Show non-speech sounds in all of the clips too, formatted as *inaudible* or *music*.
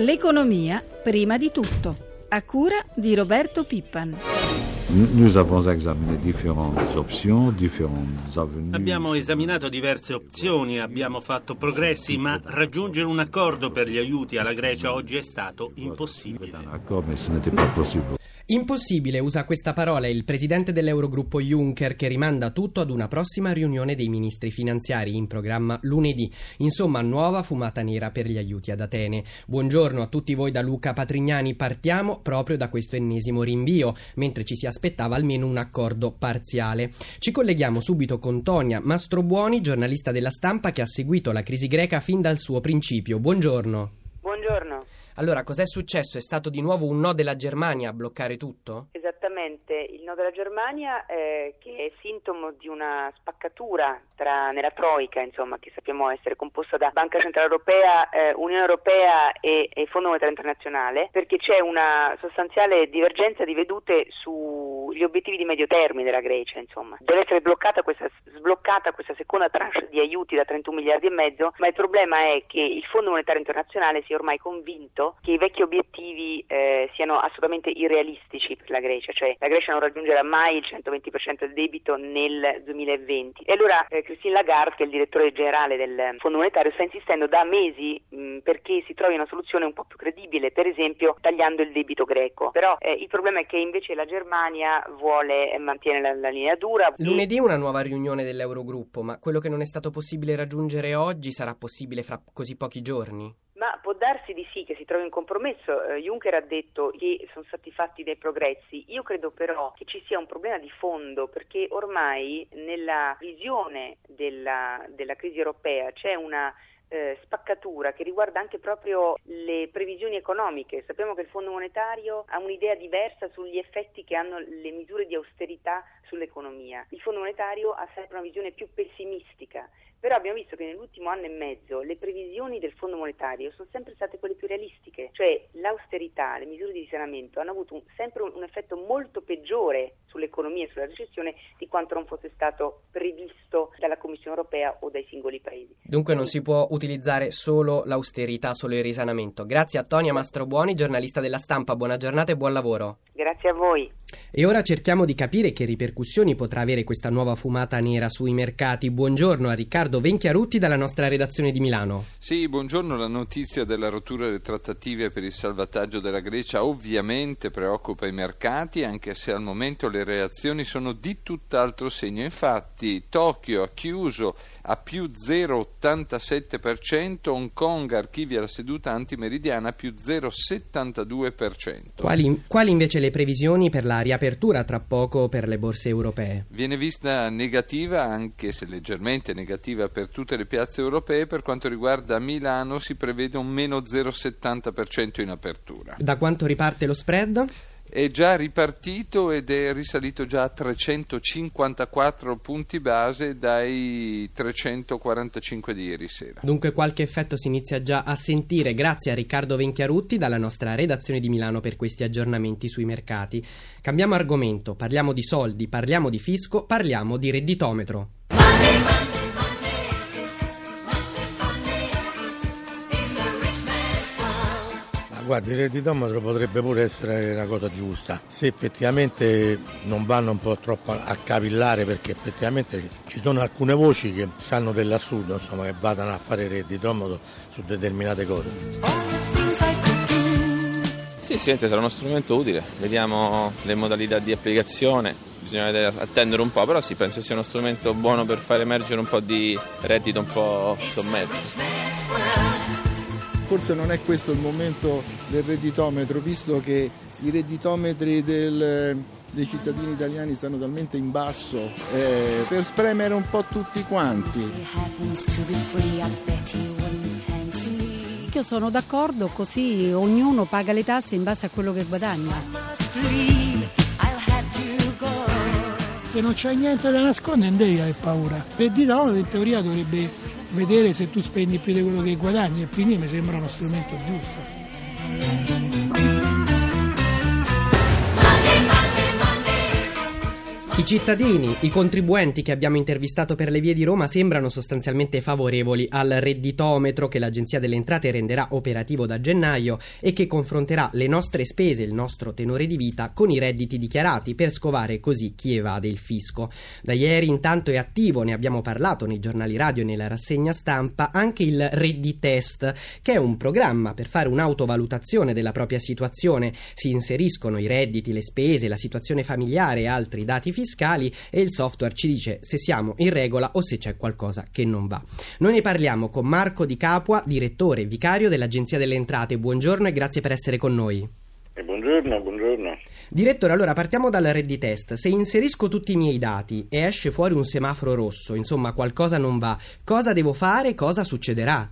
L'economia prima di tutto, a cura di Roberto Pippan. Abbiamo esaminato diverse opzioni, abbiamo fatto progressi, ma raggiungere un accordo per gli aiuti alla Grecia oggi è stato impossibile. Impossibile usa questa parola il presidente dell'Eurogruppo Juncker che rimanda tutto ad una prossima riunione dei ministri finanziari in programma lunedì. Insomma, nuova fumata nera per gli aiuti ad Atene. Buongiorno a tutti voi da Luca Patrignani. Partiamo proprio da questo ennesimo rinvio, mentre ci si aspettava almeno un accordo parziale. Ci colleghiamo subito con Tonia Mastrobuoni, giornalista della stampa che ha seguito la crisi greca fin dal suo principio. Buongiorno. Allora, cos'è successo? È stato di nuovo un no della Germania a bloccare tutto? Esattamente, il no della Germania eh, che è sintomo di una spaccatura tra, nella Troica, insomma, che sappiamo essere composta da Banca Centrale Europea, eh, Unione Europea e, e Fondo Monetario Internazionale, perché c'è una sostanziale divergenza di vedute sugli obiettivi di medio termine della Grecia, insomma. Deve essere bloccata questa, sbloccata questa seconda tranche di aiuti da 31 miliardi e mezzo, ma il problema è che il Fondo Monetario Internazionale si è ormai convinto che i vecchi obiettivi eh, siano assolutamente irrealistici per la Grecia, cioè la Grecia non raggiungerà mai il 120% del debito nel 2020. E allora eh, Christine Lagarde, che è il direttore generale del Fondo Monetario, sta insistendo da mesi mh, perché si trovi una soluzione un po' più credibile, per esempio tagliando il debito greco. Però eh, il problema è che invece la Germania vuole mantenere la, la linea dura. Lunedì una nuova riunione dell'Eurogruppo, ma quello che non è stato possibile raggiungere oggi sarà possibile fra così pochi giorni? Ma può darsi di sì che si trovi un compromesso. Eh, Juncker ha detto che sono stati fatti dei progressi. Io credo però che ci sia un problema di fondo perché ormai nella visione della, della crisi europea c'è una eh, spaccatura che riguarda anche proprio le previsioni economiche. Sappiamo che il Fondo monetario ha un'idea diversa sugli effetti che hanno le misure di austerità sull'economia. Il Fondo monetario ha sempre una visione più pessimistica però abbiamo visto che nell'ultimo anno e mezzo le previsioni del Fondo monetario sono sempre state quelle più realistiche, cioè l'austerità, le misure di risanamento hanno avuto un, sempre un, un, effetto molto peggiore sull'economia e sulla recessione di quanto non fosse stato previsto dalla Commissione europea o dai singoli paesi. Dunque non si può utilizzare solo l'austerità, solo il risanamento. Grazie a Tonia Mastrobuoni, giornalista della stampa, buona giornata e buon lavoro. Grazie a voi. E ora cerchiamo di capire che ripercussioni potrà avere questa nuova fumata nera sui mercati. Buongiorno a Riccardo Venchiarutti dalla nostra redazione di Milano. Sì, buongiorno. La notizia della rottura delle trattative per il salvataggio della Grecia ovviamente preoccupa i mercati, anche se al momento le reazioni sono di tutt'altro segno. Infatti Tokyo ha chiuso a più 0,87%, Hong Kong archivia la seduta antimeridiana a più 0,72%. Quali, quali invece le previsioni per la riapertura tra poco per le borse europee? Viene vista negativa, anche se leggermente negativa per tutte le piazze europee, per quanto riguarda Milano si prevede un meno 0,70% in apertura. Da quanto riparte lo spread? è già ripartito ed è risalito già a 354 punti base dai 345 di ieri sera. Dunque qualche effetto si inizia già a sentire grazie a Riccardo Venchiarutti dalla nostra redazione di Milano per questi aggiornamenti sui mercati. Cambiamo argomento, parliamo di soldi, parliamo di fisco, parliamo di redditometro. Guardi, il redditometro potrebbe pure essere una cosa giusta, se effettivamente non vanno un po' troppo a cavillare, perché effettivamente ci sono alcune voci che sanno dell'assurdo, insomma, che vadano a fare il redditometro su determinate cose. Sì, sicuramente sarà uno strumento utile, vediamo le modalità di applicazione, bisogna attendere un po', però sì, penso sia uno strumento buono per far emergere un po' di reddito un po' sommerso forse non è questo il momento del redditometro, visto che i redditometri del, dei cittadini italiani stanno talmente in basso eh, per spremere un po' tutti quanti. Io sono d'accordo, così ognuno paga le tasse in base a quello che guadagna. Se non c'è niente da nascondere non devi avere paura. Per redditometro in teoria dovrebbe vedere se tu spendi più di quello che guadagni e quindi mi sembra uno strumento giusto. I cittadini, i contribuenti che abbiamo intervistato per le vie di Roma sembrano sostanzialmente favorevoli al redditometro che l'Agenzia delle Entrate renderà operativo da gennaio e che confronterà le nostre spese, il nostro tenore di vita con i redditi dichiarati per scovare così chi evade il fisco. Da ieri intanto è attivo, ne abbiamo parlato nei giornali radio e nella rassegna stampa, anche il Redditest, che è un programma per fare un'autovalutazione della propria situazione. Si inseriscono i redditi, le spese, la situazione familiare e altri dati fiscali fiscali e il software ci dice se siamo in regola o se c'è qualcosa che non va. Noi ne parliamo con Marco Di Capua, direttore vicario dell'Agenzia delle Entrate. Buongiorno e grazie per essere con noi. Eh, buongiorno, buongiorno. Direttore, allora partiamo dal redditest. Se inserisco tutti i miei dati e esce fuori un semaforo rosso, insomma qualcosa non va, cosa devo fare? Cosa succederà?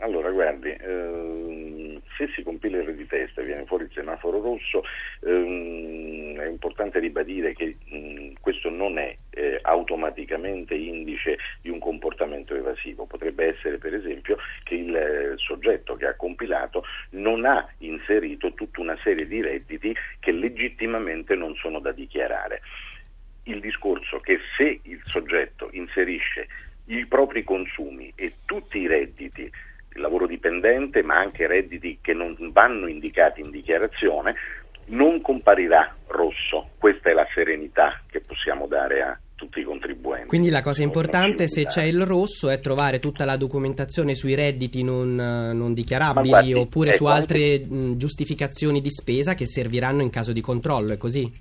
Allora, guardi, ehm, se si compila il redditest e viene fuori il semaforo rosso, ehm, è importante ribadire che mh, questo non è eh, automaticamente indice di un comportamento evasivo. Potrebbe essere, per esempio, che il eh, soggetto che ha compilato non ha inserito tutta una serie di redditi che legittimamente non sono da dichiarare. Il discorso che se il soggetto inserisce i propri consumi e tutti i redditi lavoro dipendente, ma anche redditi che non vanno indicati in dichiarazione, non comparirà rosso. Questa è la serenità che possiamo dare a tutti i contribuenti. Quindi la cosa importante se c'è il rosso è trovare tutta la documentazione sui redditi non, non dichiarabili guardi, oppure su altre anche... giustificazioni di spesa che serviranno in caso di controllo, è così?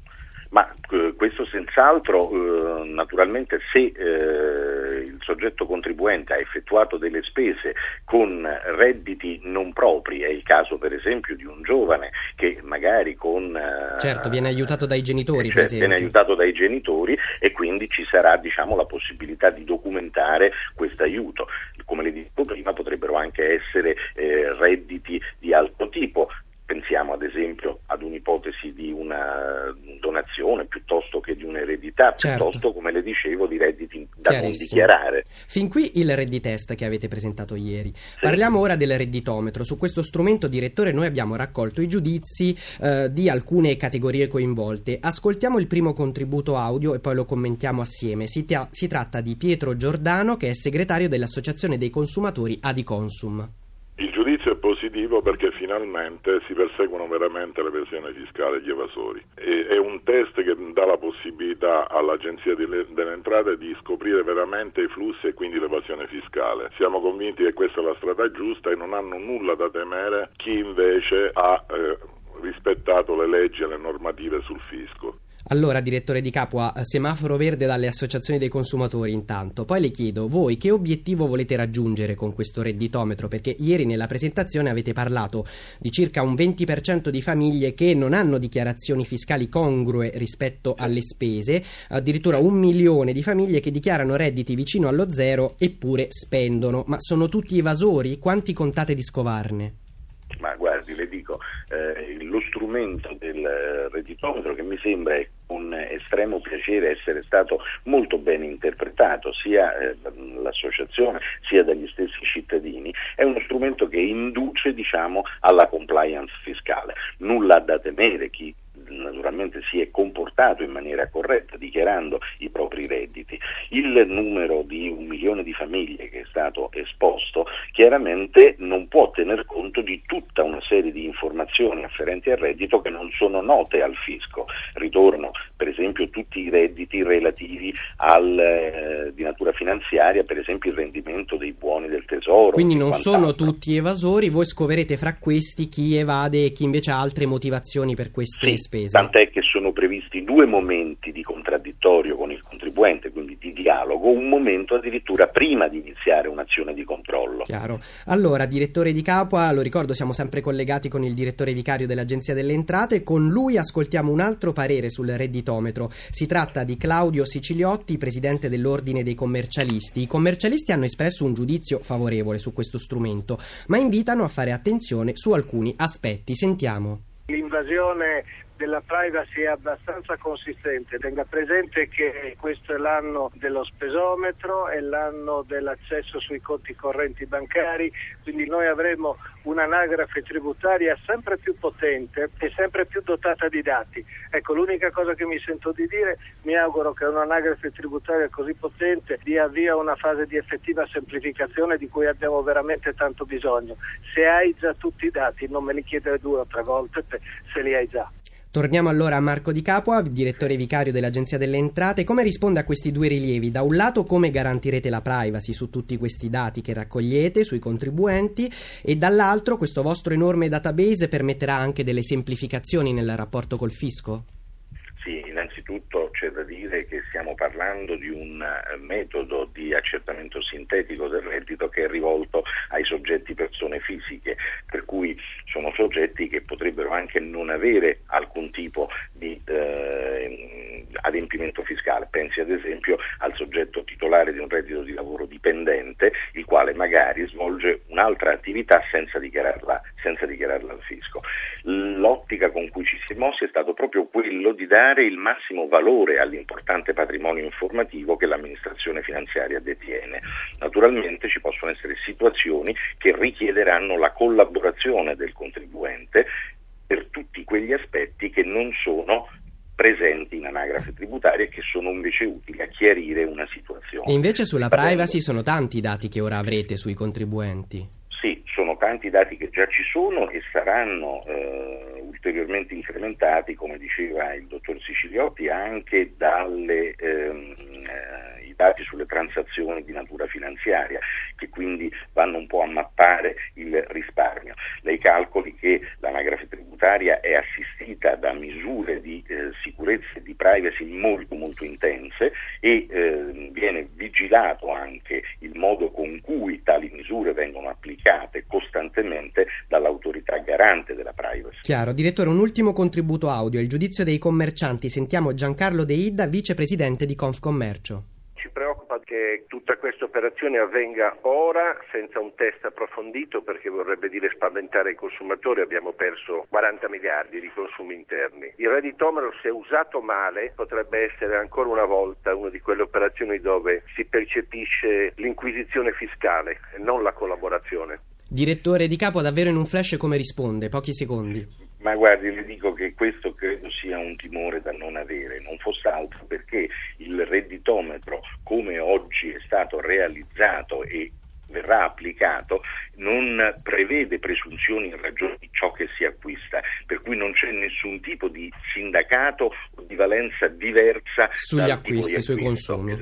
Ma eh, questo senz'altro, eh, naturalmente se eh, il soggetto contribuente ha effettuato delle spese con redditi non propri, è il caso per esempio di un giovane che magari con... Eh, certo, viene aiutato dai genitori, cioè, Viene aiutato dai genitori e quindi ci sarà diciamo, la possibilità di documentare questo aiuto. Come le dicevo prima potrebbero anche essere eh, redditi di altro tipo, pensiamo ad esempio ad un'ipotesi di una donazione piuttosto un'eredità, certo. piuttosto come le dicevo di redditi da non dichiarare. Fin qui il redditest che avete presentato ieri. Sì. Parliamo ora del redditometro. Su questo strumento, direttore, noi abbiamo raccolto i giudizi eh, di alcune categorie coinvolte. Ascoltiamo il primo contributo audio e poi lo commentiamo assieme. Si, tia- si tratta di Pietro Giordano che è segretario dell'Associazione dei consumatori Adiconsum positivo perché finalmente si perseguono veramente l'evasione fiscale e gli evasori. E, è un test che dà la possibilità all'Agenzia delle, delle Entrate di scoprire veramente i flussi e quindi l'evasione fiscale. Siamo convinti che questa è la strada giusta e non hanno nulla da temere chi invece ha eh, rispettato le leggi e le normative sul fisco. Allora, direttore di Capua, semaforo verde dalle associazioni dei consumatori intanto. Poi le chiedo, voi che obiettivo volete raggiungere con questo redditometro? Perché ieri nella presentazione avete parlato di circa un 20% di famiglie che non hanno dichiarazioni fiscali congrue rispetto alle spese, addirittura un milione di famiglie che dichiarano redditi vicino allo zero eppure spendono. Ma sono tutti evasori? Quanti contate di scovarne? Le dico, eh, lo strumento del redditometro che mi sembra un estremo piacere essere stato molto ben interpretato sia eh, sia dagli stessi cittadini, è uno strumento che induce diciamo, alla compliance fiscale. Nulla da temere chi naturalmente si è comportato in maniera corretta dichiarando i propri redditi. Il numero di un milione di famiglie che è stato esposto chiaramente non può tener conto di tutta una serie di informazioni afferenti al reddito che non sono note al fisco. Ritorno per esempio tutti i redditi relativi al, eh, di natura finanziaria, per esempio il rendimento dei buoni del tesoro. Quindi non sono tutti evasori, voi scoverete fra questi chi evade e chi invece ha altre motivazioni per queste sì, spese. Tant'è che sono previsti due momenti di contraddittorio con il contribuente, quindi di dialogo, un momento addirittura prima di iniziare un'azione di controllo. Chiaro. Allora, direttore di Capua, lo ricordo, siamo sempre collegati con il direttore vicario dell'Agenzia delle Entrate, con lui ascoltiamo un altro parere sul redditometro. Si tratta di Claudio Siciliotti, presidente dell'Ordine dei commercialisti. I commercialisti hanno espresso un giudizio favorevole su questo strumento, ma invitano a fare attenzione su alcuni aspetti. Sentiamo. L'invasione della privacy è abbastanza consistente. Tenga presente che questo è l'anno dello spesometro, è l'anno dell'accesso sui conti correnti bancari, quindi noi avremo un'anagrafe tributaria sempre più potente e sempre più dotata di dati. Ecco, l'unica cosa che mi sento di dire, mi auguro che un'anagrafe tributaria così potente dia via a una fase di effettiva semplificazione di cui abbiamo veramente tanto bisogno. Se hai già tutti i dati, non me li chiedere due o tre volte se li hai già. Torniamo allora a Marco Di Capua, direttore vicario dell'Agenzia delle Entrate. Come risponde a questi due rilievi? Da un lato, come garantirete la privacy su tutti questi dati che raccogliete, sui contribuenti, e dall'altro, questo vostro enorme database permetterà anche delle semplificazioni nel rapporto col fisco? Sì, innanzitutto c'è da dire che stiamo parlando di un eh, metodo di accertamento sintetico del reddito che è rivolto ai soggetti persone fisiche, per cui sono soggetti che potrebbero anche non avere alcun tipo di eh, adempimento fiscale. Pensi ad esempio al soggetto titolare di un reddito di lavoro dipendente, il quale magari svolge un'altra attività senza dichiararla, senza dichiararla al fisco. L'ottica con cui ci si è mossi è stato proprio quello di dare il massimo valore all'importante patrimonio informativo che l'amministrazione finanziaria detiene. Naturalmente ci possono essere situazioni che richiederanno la collaborazione del contribuente per tutti quegli aspetti che non sono presenti in anagrafe tributaria e che sono invece utili a chiarire una situazione. E invece sulla privacy sono tanti i dati che ora avrete sui contribuenti. Tanti dati che già ci sono e saranno eh, ulteriormente incrementati, come diceva il dottor Siciliotti, anche dalle ehm, eh, dati sulle transazioni di natura finanziaria, che quindi vanno un po' a mappare il risparmio. Lei calcoli che l'anagrafe tributaria è assistita da misure di eh, sicurezza e di privacy molto molto intense e eh, viene vigilato anche il modo con cui tali misure vengono applicate costantemente dall'autorità garante della privacy. Chiaro, direttore, un ultimo contributo audio, il giudizio dei commercianti. Sentiamo Giancarlo De Ida, vicepresidente di Confcommercio che tutta questa operazione avvenga ora senza un test approfondito perché vorrebbe dire spaventare i consumatori, abbiamo perso 40 miliardi di consumi interni. Il redditometro se usato male potrebbe essere ancora una volta una di quelle operazioni dove si percepisce l'inquisizione fiscale e non la collaborazione. Direttore Di Capo, davvero in un flash come risponde? Pochi secondi. Ma guardi, le dico che questo credo sia un timore da non avere, non fosse altro perché il redditometro, come oggi è stato realizzato e verrà applicato non prevede presunzioni in ragione di ciò che si acquista, per cui non c'è nessun tipo di sindacato o di valenza diversa sugli acquisti, sui consumi.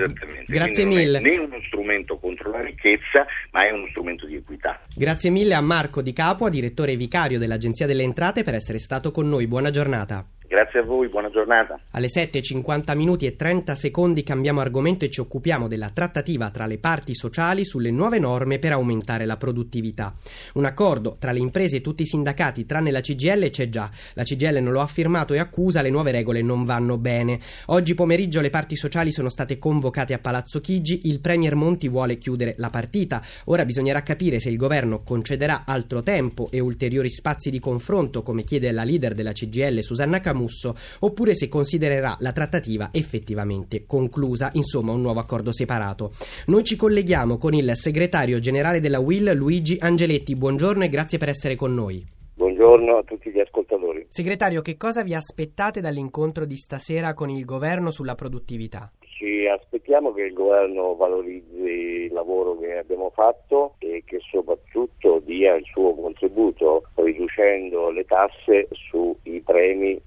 Grazie Quindi mille. Non è né uno strumento contro la ricchezza, ma è uno strumento di equità. Grazie mille a Marco Di Capua, direttore vicario dell'Agenzia delle Entrate, per essere stato con noi. Buona giornata. Grazie a voi, buona giornata. Alle 7.50 minuti e 30 secondi cambiamo argomento e ci occupiamo della trattativa tra le parti sociali sulle nuove norme per aumentare la produttività. Un accordo tra le imprese e tutti i sindacati, tranne la CGL, c'è già. La CGL non lo ha firmato e accusa le nuove regole non vanno bene. Oggi pomeriggio le parti sociali sono state convocate a Palazzo Chigi. Il Premier Monti vuole chiudere la partita. Ora bisognerà capire se il governo concederà altro tempo e ulteriori spazi di confronto, come chiede la leader della CGL Susanna Camus Camusso, oppure se considererà la trattativa effettivamente conclusa, insomma un nuovo accordo separato. Noi ci colleghiamo con il segretario generale della WIL, Luigi Angeletti. Buongiorno e grazie per essere con noi. Buongiorno a tutti gli ascoltatori. Segretario, che cosa vi aspettate dall'incontro di stasera con il governo sulla produttività? Ci aspettiamo che il governo valorizzi il lavoro che abbiamo fatto e che soprattutto dia il suo contributo riducendo le tasse sui premi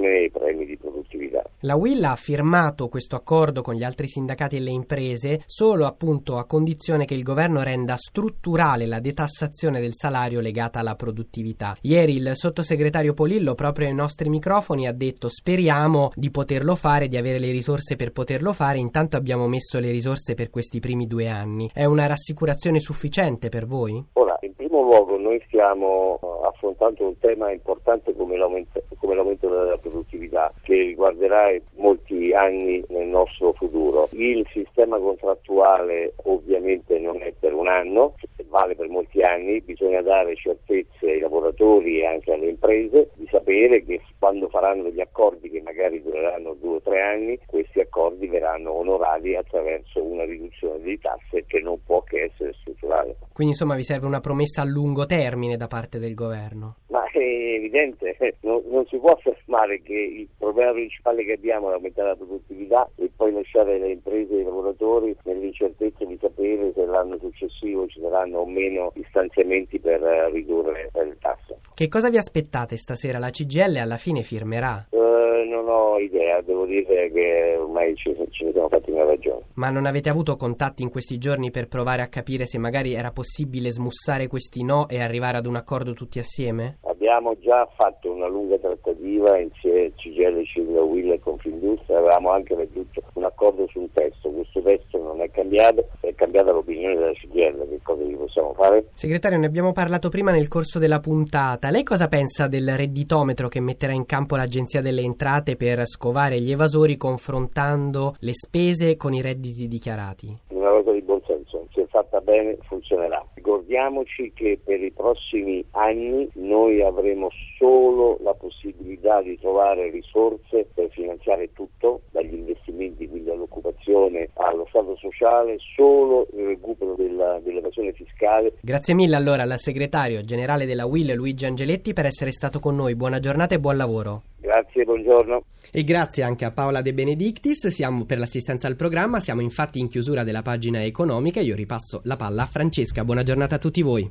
produzione e i premi di produttività. La WIL ha firmato questo accordo con gli altri sindacati e le imprese solo appunto a condizione che il governo renda strutturale la detassazione del salario legata alla produttività. Ieri il sottosegretario Polillo proprio ai nostri microfoni ha detto speriamo di poterlo fare, di avere le risorse per poterlo fare, intanto abbiamo messo le risorse per questi primi due anni. È una rassicurazione sufficiente per voi? Ora, in primo luogo noi stiamo affrontando un tema importante come l'aumento, come l'aumento della produttività che riguarderà molti anni nel nostro futuro. Il sistema contrattuale ovviamente non è per un anno, vale per molti anni, bisogna dare certezze ai lavoratori e anche alle imprese sapere che quando faranno degli accordi che magari dureranno due o tre anni, questi accordi verranno onorati attraverso una riduzione di tasse che non può che essere strutturale. Quindi insomma vi serve una promessa a lungo termine da parte del governo? Ma è evidente, *laughs* non, non si può affermare che il problema principale che abbiamo è aumentare la produttività e poi lasciare le imprese e i lavoratori nell'incertezza di sapere se l'anno successivo ci saranno o meno gli stanziamenti per eh, ridurre le tasse. Che cosa vi aspettate stasera? La CGL alla fine firmerà? Uh, non ho idea, devo dire che ormai ci, ci ne siamo fatti una ragione. Ma non avete avuto contatti in questi giorni per provare a capire se magari era possibile smussare questi no e arrivare ad un accordo tutti assieme? Abbiamo già fatto una lunga trattativa insieme a CGL, Civil Will e Confindustria, avevamo anche raggiunto un accordo su un testo, questo testo non è cambiato, è cambiata l'opinione della CGL, che cosa gli possiamo fare? Segretario, ne abbiamo parlato prima nel corso della puntata, lei cosa pensa del redditometro che metterà in campo l'Agenzia delle Entrate per scovare gli evasori confrontando le spese con i redditi dichiarati? Una cosa di buon senso, se fatta bene funzionerà. Ricordiamoci che per i prossimi anni noi avremo solo la possibilità di trovare risorse per finanziare tutto, dagli investimenti quindi all'occupazione, allo Stato sociale, solo il recupero della, dell'evasione fiscale. Grazie mille allora al segretario generale della Will Luigi Angeletti per essere stato con noi. Buona giornata e buon lavoro. Grazie, buongiorno. E grazie anche a Paola De Benedictis siamo per l'assistenza al programma. Siamo infatti in chiusura della pagina economica. Io ripasso la palla a Francesca. Buona giornata a tutti voi.